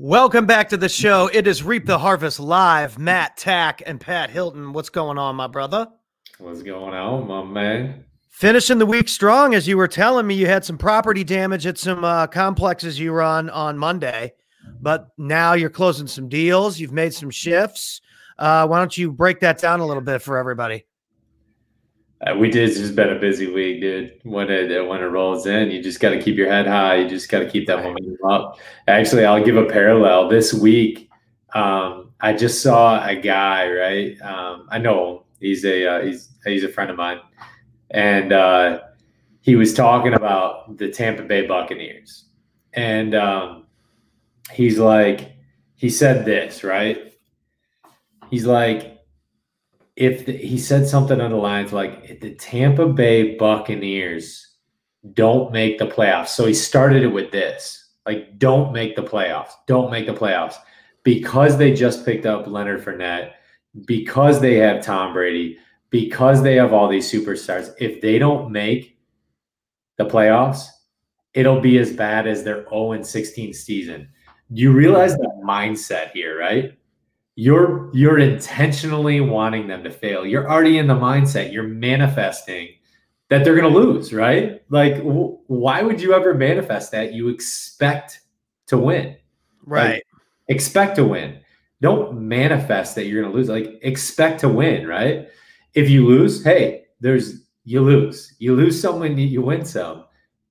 Welcome back to the show. It is Reap the Harvest Live. Matt Tack and Pat Hilton. What's going on, my brother? What's going on, my man? Finishing the week strong, as you were telling me, you had some property damage at some uh, complexes you run on Monday, but now you're closing some deals. You've made some shifts. Uh, why don't you break that down a little bit for everybody? Uh, we did. It's just been a busy week, dude. When it when it rolls in, you just got to keep your head high. You just got to keep that momentum up. Actually, I'll give a parallel. This week, um, I just saw a guy. Right, um, I know him. He's a uh, he's he's a friend of mine, and uh, he was talking about the Tampa Bay Buccaneers, and um, he's like, he said this right. He's like, if the, he said something on the lines like the Tampa Bay Buccaneers don't make the playoffs. So he started it with this. Like don't make the playoffs. Don't make the playoffs because they just picked up Leonard Fournette, because they have Tom Brady, because they have all these superstars. If they don't make the playoffs, it'll be as bad as their 0 16 season. You realize that mindset here, right? You're you're intentionally wanting them to fail. You're already in the mindset. You're manifesting that they're going to lose, right? Like, w- why would you ever manifest that? You expect to win, right? Like, expect to win. Don't manifest that you're going to lose. Like, expect to win, right? If you lose, hey, there's you lose. You lose someone, you win some,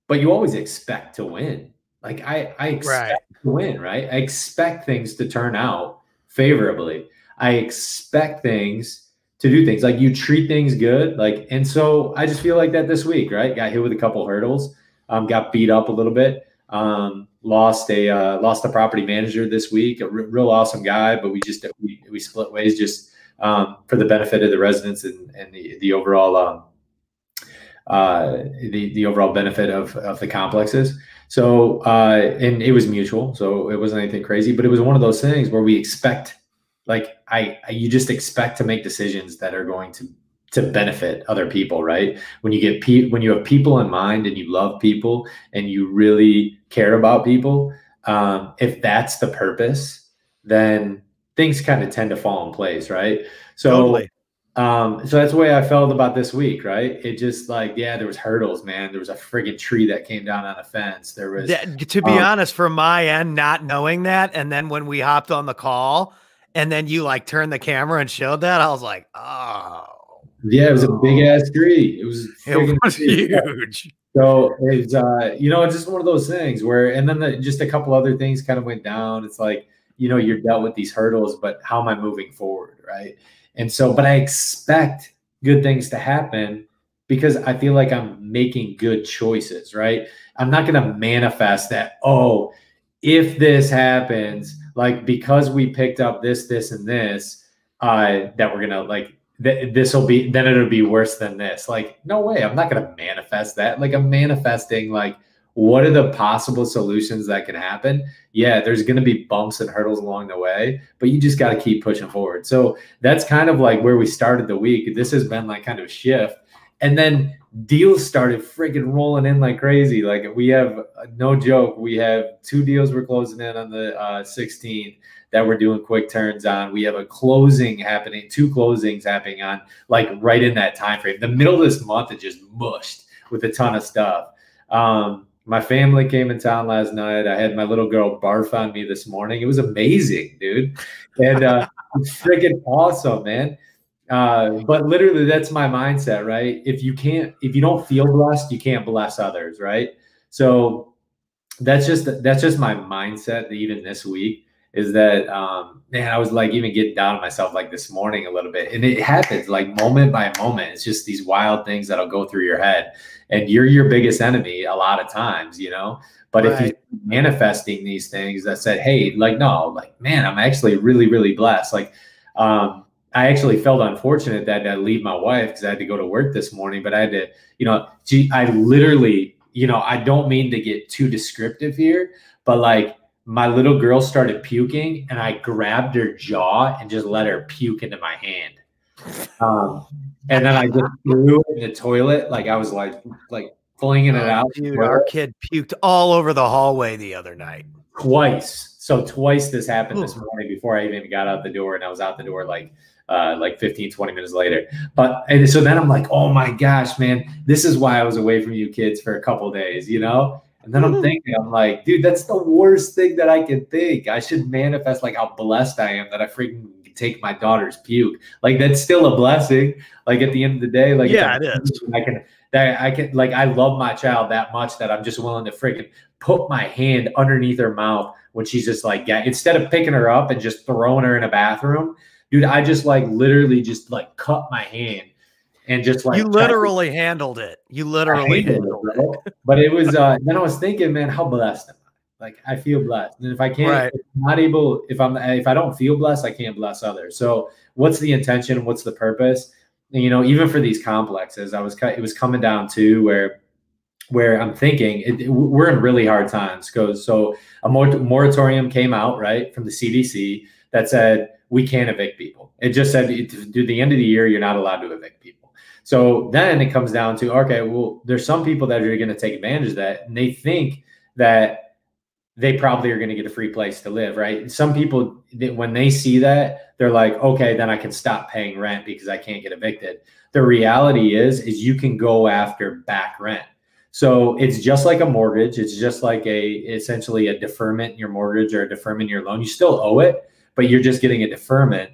but you always expect to win. Like I, I expect right. to win, right? I expect things to turn out favorably. I expect things to do things like you treat things good. Like, and so I just feel like that this week, right? Got hit with a couple hurdles, um, got beat up a little bit. Um, lost a uh, lost a property manager this week, a r- real awesome guy, but we just we, we split ways just um, for the benefit of the residents and, and the the overall um, uh, the the overall benefit of of the complexes. So, uh, and it was mutual, so it wasn't anything crazy, but it was one of those things where we expect, like, I, I you just expect to make decisions that are going to to benefit other people, right? When you get pe- when you have people in mind and you love people and you really care about people, um, if that's the purpose, then things kind of tend to fall in place, right? So totally. Um, so that's the way I felt about this week, right? It just like, yeah, there was hurdles, man. There was a friggin' tree that came down on a fence. There was, to be um, honest, from my end, not knowing that, and then when we hopped on the call, and then you like turned the camera and showed that, I was like, oh, yeah, it was a big ass tree. It was, it was huge. So it's, uh, you know, it's just one of those things where, and then the, just a couple other things kind of went down. It's like, you know, you're dealt with these hurdles, but how am I moving forward, right? And so, but I expect good things to happen because I feel like I'm making good choices, right? I'm not going to manifest that, oh, if this happens, like because we picked up this, this, and this, uh, that we're going to like, th- this will be, then it'll be worse than this. Like, no way. I'm not going to manifest that. Like, I'm manifesting, like, what are the possible solutions that can happen? Yeah, there's going to be bumps and hurdles along the way, but you just got to keep pushing forward. So that's kind of like where we started the week. This has been like kind of a shift. And then deals started freaking rolling in like crazy. Like we have no joke, we have two deals we're closing in on the uh, 16th that we're doing quick turns on. We have a closing happening, two closings happening on like right in that time frame. The middle of this month it just mushed with a ton of stuff. Um, my family came in town last night. I had my little girl barf on me this morning. It was amazing, dude. And uh, it's freaking awesome, man. Uh, but literally, that's my mindset, right? If you can't, if you don't feel blessed, you can't bless others, right? So that's just that's just my mindset. Even this week, is that um, man, I was like even getting down on myself like this morning a little bit, and it happens like moment by moment. It's just these wild things that'll go through your head, and you're your biggest enemy a lot of times, you know. But right. if you're manifesting these things that said, hey, like no, like man, I'm actually really really blessed. Like, um, I actually felt unfortunate that I leave my wife because I had to go to work this morning, but I had to, you know, gee, I literally, you know, I don't mean to get too descriptive here, but like my little girl started puking and I grabbed her jaw and just let her puke into my hand. Um, and then I just threw it in the toilet. Like I was like, like flinging it oh, out. Dude, our kid puked all over the hallway the other night. Twice. So twice this happened Ooh. this morning before I even got out the door, and I was out the door like uh, like 15, 20 minutes later. But and so then I'm like, oh my gosh, man, this is why I was away from you kids for a couple days, you know? And then I'm thinking, I'm like, dude, that's the worst thing that I can think. I should manifest like how blessed I am that I freaking take my daughter's puke. Like that's still a blessing. Like at the end of the day, like yeah, it is. I can that I can like I love my child that much that I'm just willing to freaking put my hand underneath her mouth when she's just like yeah, instead of picking her up and just throwing her in a bathroom, dude, I just like literally just like cut my hand and just like you literally to, handled it. You literally handled, handled it. but it was uh then I was thinking, man, how blessed am I? Like I feel blessed. And if I can't right. if I'm not able, if I'm if I don't feel blessed, I can't bless others. So what's the intention? What's the purpose? And, you know, even for these complexes, I was it was coming down to where where I'm thinking it, it, we're in really hard times. Because so a moratorium came out right from the CDC that said we can't evict people. It just said to the end of the year, you're not allowed to evict people. So then it comes down to okay, well, there's some people that are going to take advantage of that, and they think that they probably are going to get a free place to live, right? Some people, when they see that, they're like, okay, then I can stop paying rent because I can't get evicted. The reality is, is you can go after back rent. So it's just like a mortgage. It's just like a essentially a deferment in your mortgage or a deferment in your loan. You still owe it, but you're just getting a deferment.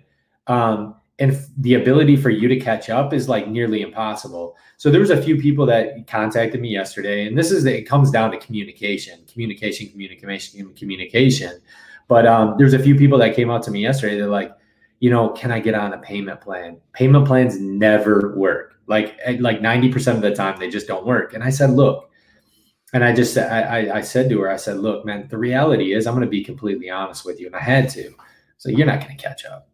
Um, and the ability for you to catch up is like nearly impossible. So there was a few people that contacted me yesterday, and this is it comes down to communication, communication, communication, communication. But um, there's a few people that came out to me yesterday. They're like, you know, can I get on a payment plan? Payment plans never work. Like eh, like 90% of the time, they just don't work. And I said, look, and I just I, I said to her, I said, look, man, the reality is I'm going to be completely honest with you, and I had to. So you're not going to catch up.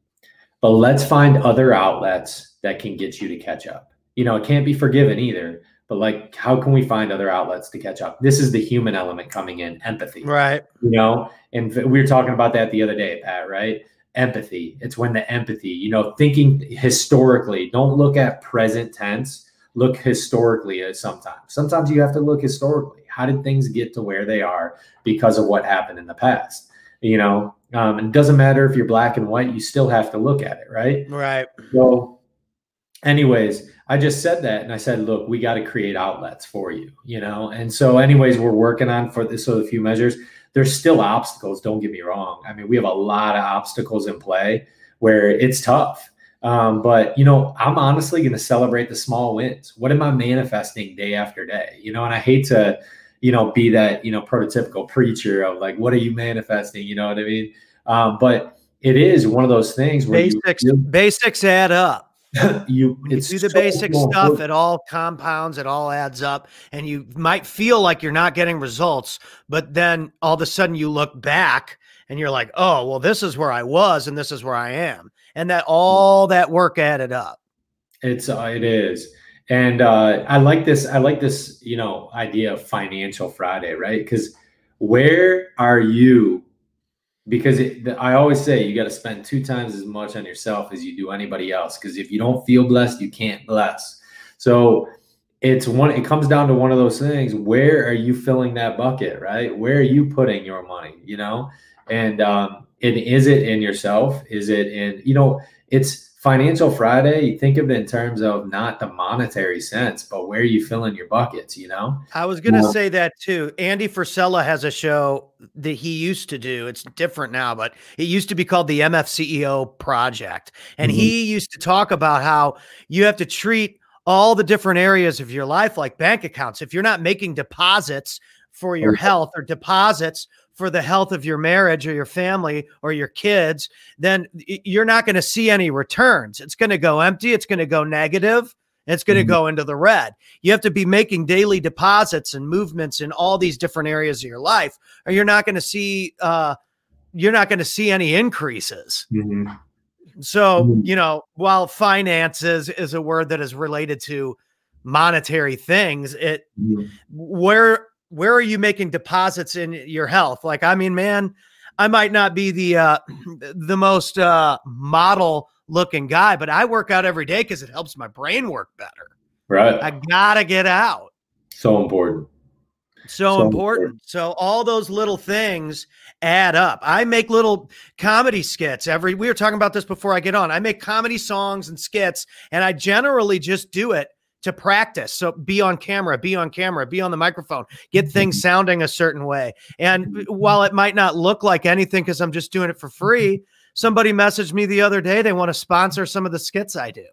But let's find other outlets that can get you to catch up. You know, it can't be forgiven either. But like, how can we find other outlets to catch up? This is the human element coming in, empathy. Right. You know, and we were talking about that the other day, Pat, right? Empathy. It's when the empathy, you know, thinking historically, don't look at present tense, look historically at sometimes. Sometimes you have to look historically. How did things get to where they are because of what happened in the past? You know, um, and it doesn't matter if you're black and white, you still have to look at it, right? Right. So, anyways, I just said that and I said, look, we got to create outlets for you, you know? And so, anyways, we're working on for this, so a few measures. There's still obstacles, don't get me wrong. I mean, we have a lot of obstacles in play where it's tough. Um, but you know, I'm honestly going to celebrate the small wins. What am I manifesting day after day? You know, and I hate to you know, be that, you know, prototypical preacher of like, what are you manifesting? You know what I mean? Um, but it is one of those things where basics, you, basics add up. you, you do the so basic stuff, it all compounds, it all adds up, and you might feel like you're not getting results, but then all of a sudden you look back and you're like, oh, well, this is where I was and this is where I am. And that all that work added up. It's uh, it is. And uh, I like this. I like this, you know, idea of financial Friday, right? Because where are you? Because it, I always say you got to spend two times as much on yourself as you do anybody else. Because if you don't feel blessed, you can't bless. So it's one. It comes down to one of those things. Where are you filling that bucket, right? Where are you putting your money? You know, and um, and is it in yourself? Is it in you know? It's financial Friday, you think of it in terms of not the monetary sense, but where you fill in your buckets, you know? I was going to yeah. say that too. Andy Frisella has a show that he used to do. It's different now, but it used to be called the MFCEO Project. And mm-hmm. he used to talk about how you have to treat all the different areas of your life like bank accounts. If you're not making deposits for your health or deposits for the health of your marriage or your family or your kids, then you're not going to see any returns. It's going to go empty. It's going to go negative. It's going to mm-hmm. go into the red. You have to be making daily deposits and movements in all these different areas of your life, or you're not going to see uh, you're not going to see any increases. Mm-hmm. So, mm-hmm. you know, while finances is a word that is related to monetary things, it mm-hmm. where where are you making deposits in your health? Like, I mean, man, I might not be the uh, the most uh, model looking guy, but I work out every day because it helps my brain work better. Right. I gotta get out. So important. So, so important. So all those little things add up. I make little comedy skits every we were talking about this before I get on. I make comedy songs and skits and I generally just do it to practice. So be on camera, be on camera, be on the microphone, get things sounding a certain way. And while it might not look like anything cuz I'm just doing it for free, somebody messaged me the other day they want to sponsor some of the skits I do.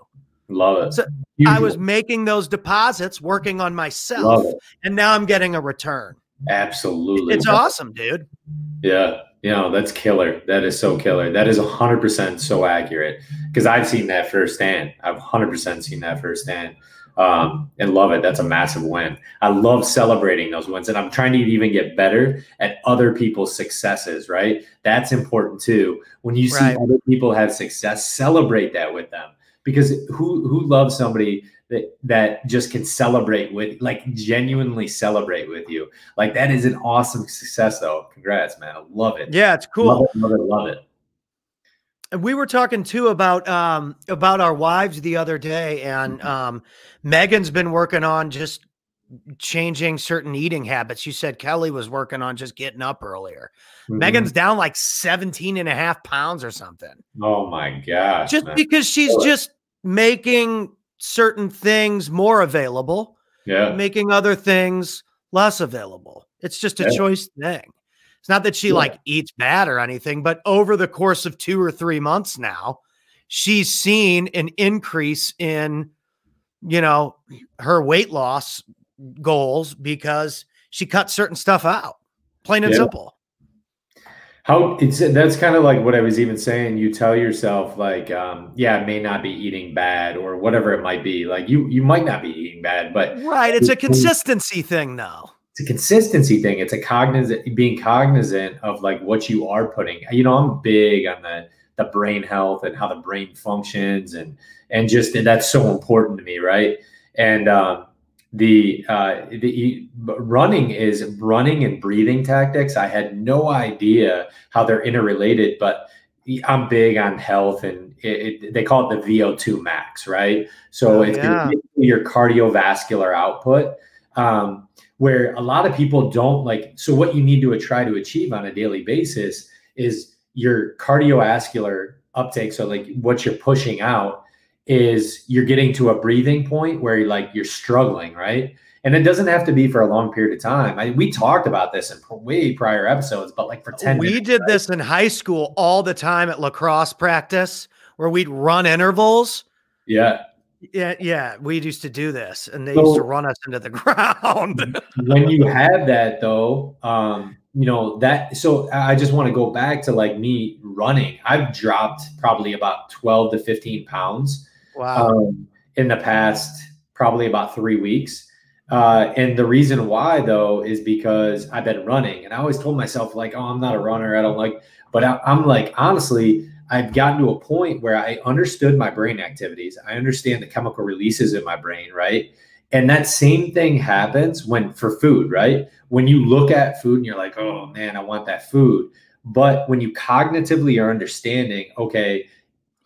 Love it. So I was making those deposits, working on myself, and now I'm getting a return. Absolutely. It's awesome, dude. Yeah. You know, that's killer. That is so killer. That is 100% so accurate because I've seen that firsthand. I've 100% seen that firsthand um, and love it. That's a massive win. I love celebrating those wins, and I'm trying to even get better at other people's successes. Right, that's important too. When you see right. other people have success, celebrate that with them because who who loves somebody that that just can celebrate with like genuinely celebrate with you like that is an awesome success though congrats man i love it yeah it's cool love it love it, love it. We were talking too about um about our wives the other day and mm-hmm. um megan's been working on just changing certain eating habits you said kelly was working on just getting up earlier mm-hmm. megan's down like 17 and a half pounds or something oh my gosh just man. because she's just making certain things more available, yeah, making other things less available. It's just a yeah. choice thing. It's not that she yeah. like eats bad or anything, but over the course of two or three months now, she's seen an increase in, you know, her weight loss goals because she cut certain stuff out, plain and yeah. simple how it's that's kind of like what I was even saying. You tell yourself like, um, yeah, I may not be eating bad or whatever it might be. Like you you might not be eating bad, but right, it's a consistency thing now. It's a consistency thing. It's a cognizant being cognizant of like what you are putting. You know, I'm big on the the brain health and how the brain functions and and just and that's so important to me, right? And um, the uh, the running is running and breathing tactics. I had no idea how they're interrelated, but I'm big on health, and it, it, they call it the VO2 max, right? So oh, it's yeah. your cardiovascular output. Um, where a lot of people don't like. So what you need to try to achieve on a daily basis is your cardiovascular uptake. So like what you're pushing out is you're getting to a breathing point where you're like you're struggling, right? And it doesn't have to be for a long period of time. I, we talked about this in way prior episodes, but like for 10 We minutes, did right? this in high school all the time at lacrosse practice where we'd run intervals. Yeah. Yeah, yeah, we used to do this, and they so, used to run us into the ground. when you have that, though, um, you know that. So I just want to go back to like me running. I've dropped probably about twelve to fifteen pounds Wow. Um, in the past probably about three weeks. Uh, and the reason why though is because I've been running and I always told myself like, oh, I'm not a runner. I don't like, but I, I'm like, honestly, I've gotten to a point where I understood my brain activities. I understand the chemical releases in my brain, right? And that same thing happens when for food, right? When you look at food and you're like, oh man, I want that food. But when you cognitively are understanding, okay,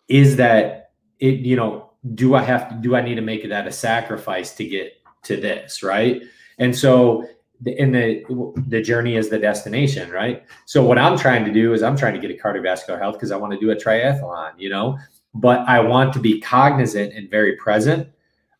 is that it you know do i have to do i need to make that a sacrifice to get to this right and so in the the journey is the destination right? So what i'm trying to do is i'm trying to get a cardiovascular health because i want to do a triathlon you know? But i want to be cognizant and very present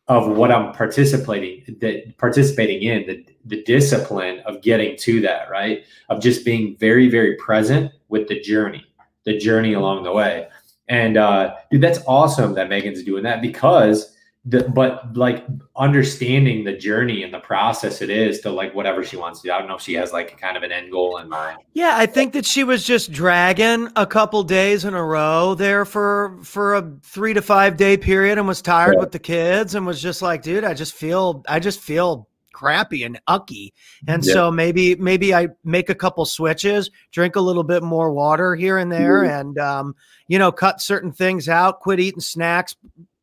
of what i'm participating that participating in the, the discipline of getting to that right? Of just being very very present with the journey the journey along the way. And uh, dude, that's awesome that Megan's doing that because the, but like understanding the journey and the process it is to like whatever she wants to do. I don't know if she has like kind of an end goal in mind. Yeah, I think that she was just dragging a couple days in a row there for for a three to five day period and was tired yeah. with the kids and was just like, dude, I just feel I just feel crappy and ucky. And yeah. so maybe maybe I make a couple switches, drink a little bit more water here and there, mm-hmm. and um, you know, cut certain things out, quit eating snacks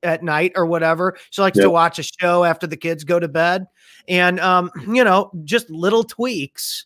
at night or whatever. She likes to watch a show after the kids go to bed. And um, you know, just little tweaks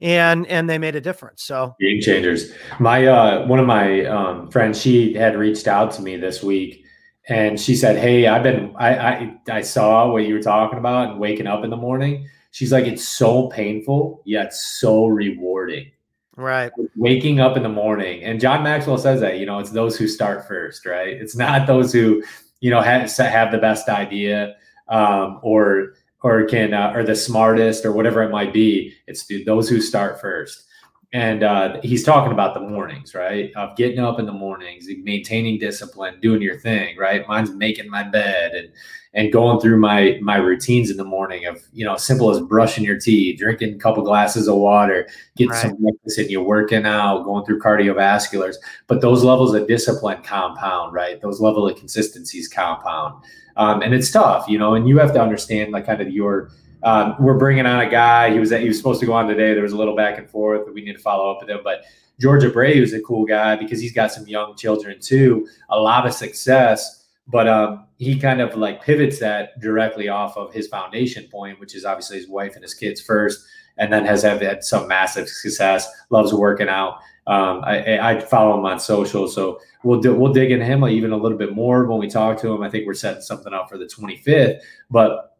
and and they made a difference. So game changers. My uh one of my um friends, she had reached out to me this week and she said, "Hey, I've been I, I I saw what you were talking about and waking up in the morning." she's like, it's so painful, yet so rewarding. Right. Waking up in the morning. And John Maxwell says that, you know, it's those who start first, right? It's not those who, you know, have, have the best idea um, or, or can, uh, or the smartest or whatever it might be. It's those who start first and uh, he's talking about the mornings, right? Of getting up in the mornings, maintaining discipline, doing your thing, right? Mine's making my bed and and going through my my routines in the morning of you know simple as brushing your teeth, drinking a couple glasses of water, getting right. some breakfast, and you're working out, going through cardiovasculars. But those levels of discipline compound, right? Those level of consistencies compound, um, and it's tough, you know. And you have to understand like kind of your um, we're bringing on a guy. He was at, he was supposed to go on today. There was a little back and forth. We need to follow up with him. But George Abreu is a cool guy because he's got some young children too. A lot of success, but um, he kind of like pivots that directly off of his foundation point, which is obviously his wife and his kids first, and then has had some massive success. Loves working out. Um, I, I follow him on social, so we'll do, we'll dig into him even a little bit more when we talk to him. I think we're setting something up for the 25th, but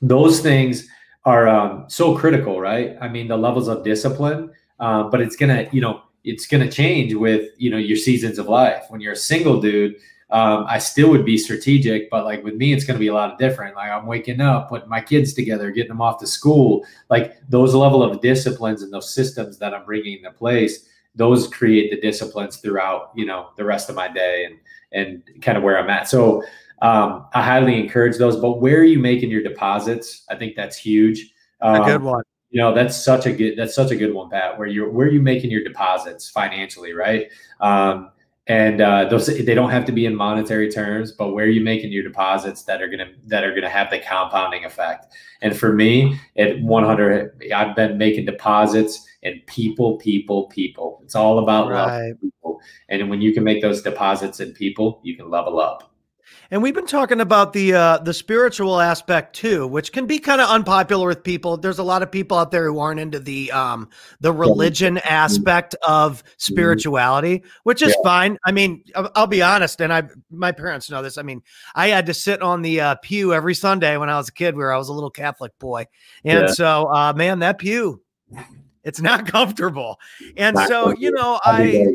those things are um, so critical, right? I mean, the levels of discipline, uh, but it's gonna, you know, it's gonna change with you know your seasons of life. When you're a single dude, um, I still would be strategic, but like with me, it's gonna be a lot of different. Like I'm waking up, putting my kids together, getting them off to school. Like those level of disciplines and those systems that I'm bringing into place, those create the disciplines throughout, you know, the rest of my day and and kind of where I'm at. So um, I highly encourage those. But where are you making your deposits? I think that's huge. Um, a good one. You know, that's such a good that's such a good one, Pat. Where you're where are you making your deposits financially, right? Um, and uh, those they don't have to be in monetary terms, but where are you making your deposits that are gonna that are gonna have the compounding effect? And for me, at 100, I've been making deposits in people, people, people. It's all about right. love people. And when you can make those deposits in people, you can level up. And we've been talking about the uh, the spiritual aspect too, which can be kind of unpopular with people. There's a lot of people out there who aren't into the um, the religion aspect of mm-hmm. spirituality, which is yeah. fine. I mean, I'll, I'll, be honest, and I my parents know this. I mean, I had to sit on the uh, pew every Sunday when I was a kid, where I was a little Catholic boy, and yeah. so uh, man, that pew, it's not comfortable. And not so you know, I.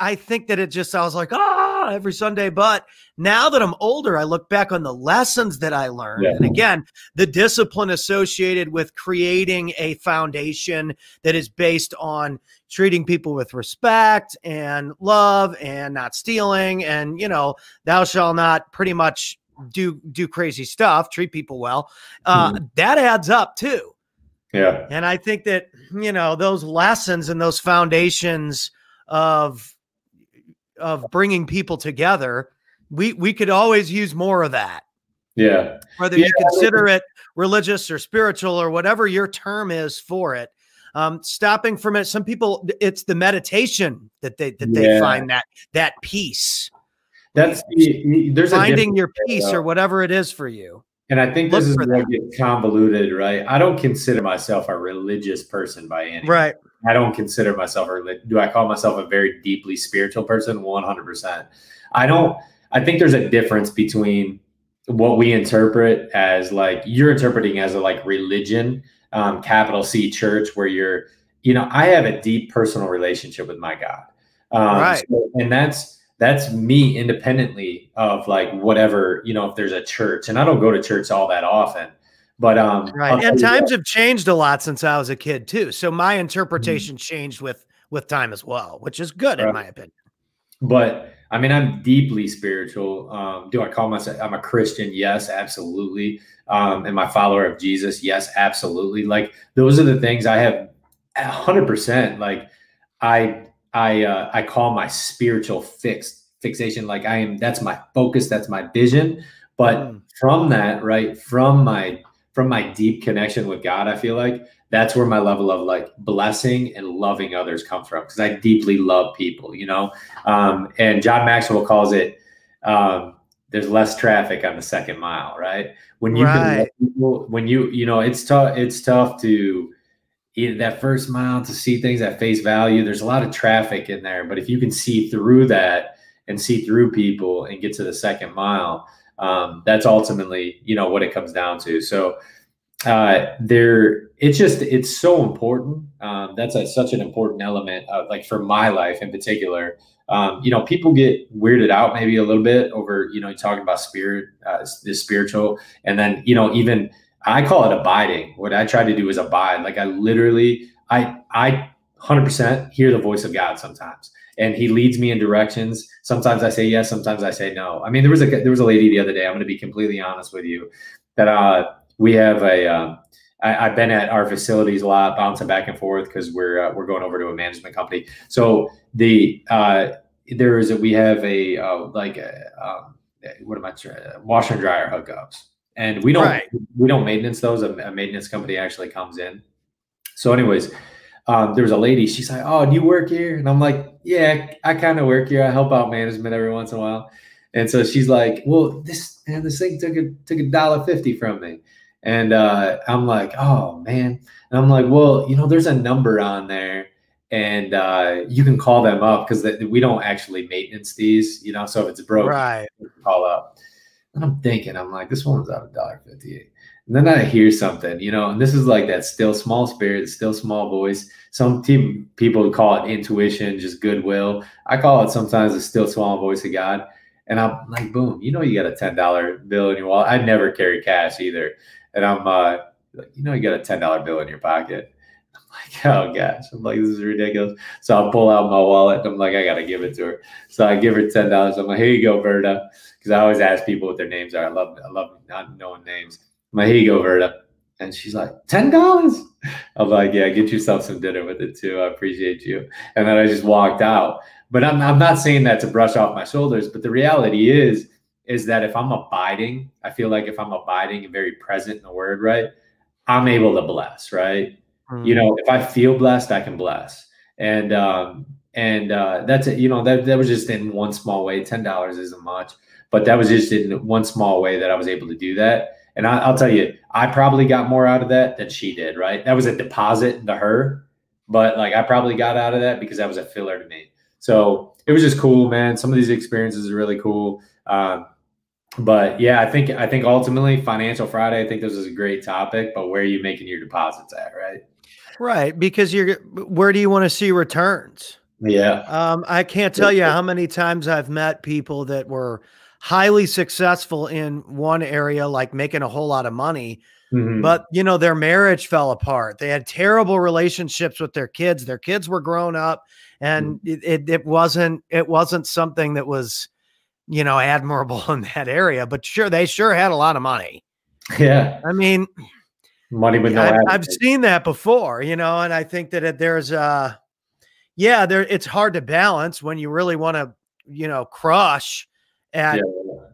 I think that it just, I was like, ah, every Sunday. But now that I'm older, I look back on the lessons that I learned. Yeah. And again, the discipline associated with creating a foundation that is based on treating people with respect and love and not stealing. And, you know, thou shall not pretty much do do crazy stuff treat people well uh mm-hmm. that adds up too yeah and i think that you know those lessons and those foundations of of bringing people together, we we could always use more of that. Yeah. Whether yeah, you consider it religious or spiritual or whatever your term is for it. Um, stopping from it, some people it's the meditation that they that they yeah. find that that peace. That's there's finding your peace or whatever it is for you. And I think this is where it gets convoluted, right? I don't consider myself a religious person by any right. I don't consider myself a do I call myself a very deeply spiritual person? 100%. I don't I think there's a difference between what we interpret as like you're interpreting as a like religion, um, capital C church, where you're, you know, I have a deep personal relationship with my God. Um, right. So, and that's that's me independently of like whatever, you know, if there's a church. And I don't go to church all that often. But um, right, and times have changed a lot since I was a kid too. So my interpretation mm-hmm. changed with with time as well, which is good right. in my opinion. But I mean, I'm deeply spiritual. Um, do I call myself? I'm a Christian. Yes, absolutely. Um, am I follower of Jesus? Yes, absolutely. Like those are the things I have. hundred percent. Like I I uh, I call my spiritual fixed fixation. Like I am. That's my focus. That's my vision. But mm. from that, right, from my from my deep connection with God, I feel like that's where my level of like blessing and loving others come from because I deeply love people, you know. Um, and John Maxwell calls it um, there's less traffic on the second mile, right? When you right. people, when you you know it's tough it's tough to that first mile to see things at face value. There's a lot of traffic in there, but if you can see through that and see through people and get to the second mile, um, that's ultimately you know what it comes down to so uh, there it's just it's so important. Um, that's a, such an important element, of, like for my life in particular. Um, you know, people get weirded out maybe a little bit over you know talking about spirit, uh, the spiritual, and then you know even I call it abiding. What I try to do is abide. Like I literally, I I 100% hear the voice of God sometimes and he leads me in directions. Sometimes I say yes, sometimes I say no. I mean, there was a there was a lady the other day. I'm going to be completely honest with you that uh, we have a. Um, I, have been at our facilities a lot, bouncing back and forth because we're uh, we're going over to a management company. So the uh, there is a, we have a uh, like a, um, what am I trying, washer and dryer hookups, and we don't right. we don't maintenance those. A, a maintenance company actually comes in. So, anyways, um, there was a lady. She's like, "Oh, do you work here?" And I'm like, "Yeah, I kind of work here. I help out management every once in a while." And so she's like, "Well, this man, this thing took a took a dollar fifty from me," and uh, I'm like, "Oh man," and I'm like, "Well, you know, there's a number on there." And uh, you can call them up because we don't actually maintenance these, you know. So if it's broke, right, call up. And I'm thinking, I'm like, this one's out of dollar fifty eight. And then I hear something, you know, and this is like that still small spirit, still small voice. Some te- people call it intuition, just goodwill. I call it sometimes a still small voice of God. And I'm like, boom, you know, you got a $10 bill in your wallet. I never carry cash either. And I'm uh, like, you know, you got a $10 bill in your pocket. I'm like, oh gosh, I'm like, this is ridiculous. So I'll pull out my wallet. And I'm like, I got to give it to her. So I give her $10. I'm like, here you go, Verda. Because I always ask people what their names are. I love, I love not knowing names. My go, Verda. And she's like, ten dollars. I'm like, yeah, get yourself some dinner with it too. I appreciate you. And then I just walked out. But I'm, I'm not saying that to brush off my shoulders. But the reality is, is that if I'm abiding, I feel like if I'm abiding and very present in the word, right, I'm able to bless, right? Mm. You know, if I feel blessed, I can bless. And um, and uh, that's it. You know, that that was just in one small way. Ten dollars isn't much, but that was just in one small way that I was able to do that. And I, will tell you, I probably got more out of that than she did, right? That was a deposit to her, but like I probably got out of that because that was a filler to me. So it was just cool, man. Some of these experiences are really cool. Um, but yeah, I think I think ultimately Financial Friday, I think this is a great topic, but where are you making your deposits at, right? Right. Because you're where do you want to see returns? Yeah. Um, I can't tell you how many times I've met people that were highly successful in one area, like making a whole lot of money. Mm-hmm. But you know, their marriage fell apart. They had terrible relationships with their kids. Their kids were grown up, and mm-hmm. it, it, it wasn't it wasn't something that was, you know, admirable in that area. But sure, they sure had a lot of money. Yeah, I mean, money with no. I've, I've seen that before, you know, and I think that it, there's uh yeah, there it's hard to balance when you really want to, you know, crush at yeah.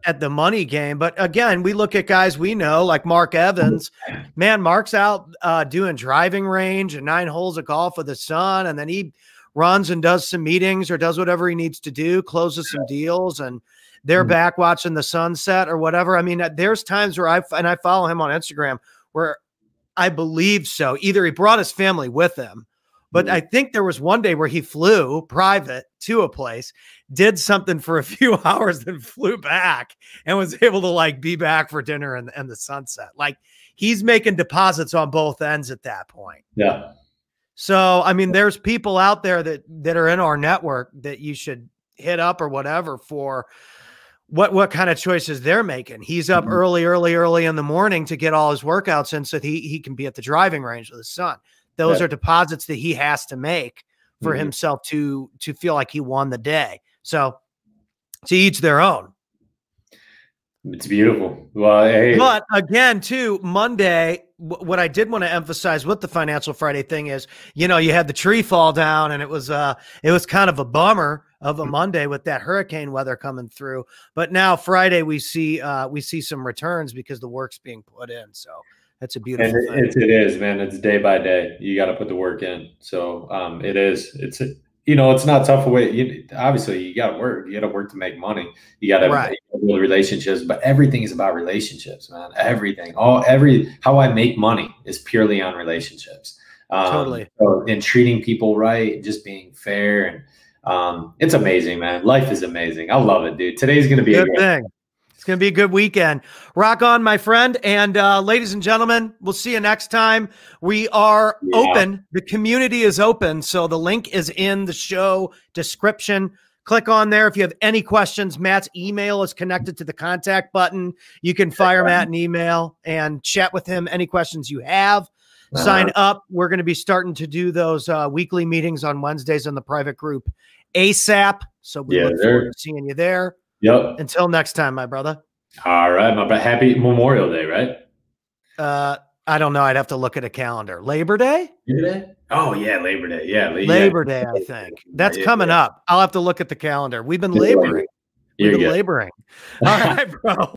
at the money game. But again, we look at guys we know like Mark Evans. Man, Mark's out uh, doing driving range and nine holes of golf with his son, and then he runs and does some meetings or does whatever he needs to do, closes some deals, and they're mm-hmm. back watching the sunset or whatever. I mean, uh, there's times where I and I follow him on Instagram where I believe so. Either he brought his family with him but mm-hmm. I think there was one day where he flew private to a place, did something for a few hours, then flew back and was able to like be back for dinner and, and the sunset. Like he's making deposits on both ends at that point. Yeah. So I mean, there's people out there that that are in our network that you should hit up or whatever for what what kind of choices they're making. He's up mm-hmm. early, early, early in the morning to get all his workouts in so he he can be at the driving range with his son. Those yeah. are deposits that he has to make for mm-hmm. himself to to feel like he won the day. So to each their own. It's beautiful. Well, hey. but again, too, Monday, what I did want to emphasize with the Financial Friday thing is, you know, you had the tree fall down, and it was uh, it was kind of a bummer of a mm. Monday with that hurricane weather coming through. But now Friday, we see uh, we see some returns because the work's being put in. So that's a beautiful and it, it is, man. It's day by day. You got to put the work in. So um, it is. It's you know, it's not tough away. You, obviously, you got to work. You got to work to make money. You got to right. build relationships. But everything is about relationships, man. Everything, all every how I make money is purely on relationships. Um, totally. So, and treating people right, just being fair, and um, it's amazing, man. Life is amazing. I love it, dude. Today's gonna be good a thing. It's going to be a good weekend. Rock on, my friend. And uh, ladies and gentlemen, we'll see you next time. We are yeah. open. The community is open. So the link is in the show description. Click on there if you have any questions. Matt's email is connected to the contact button. You can fire Matt an email and chat with him any questions you have. Uh-huh. Sign up. We're going to be starting to do those uh, weekly meetings on Wednesdays in the private group ASAP. So we yeah, look forward to seeing you there. Yep. Until next time, my brother. All right, my brother. Happy Memorial Day, right? Uh, I don't know. I'd have to look at a calendar. Labor Day? Labor Day? Oh yeah, Labor Day. Yeah, Labor Day. I think that's yeah, coming yeah. up. I'll have to look at the calendar. We've been laboring. We've been laboring. All right, bro.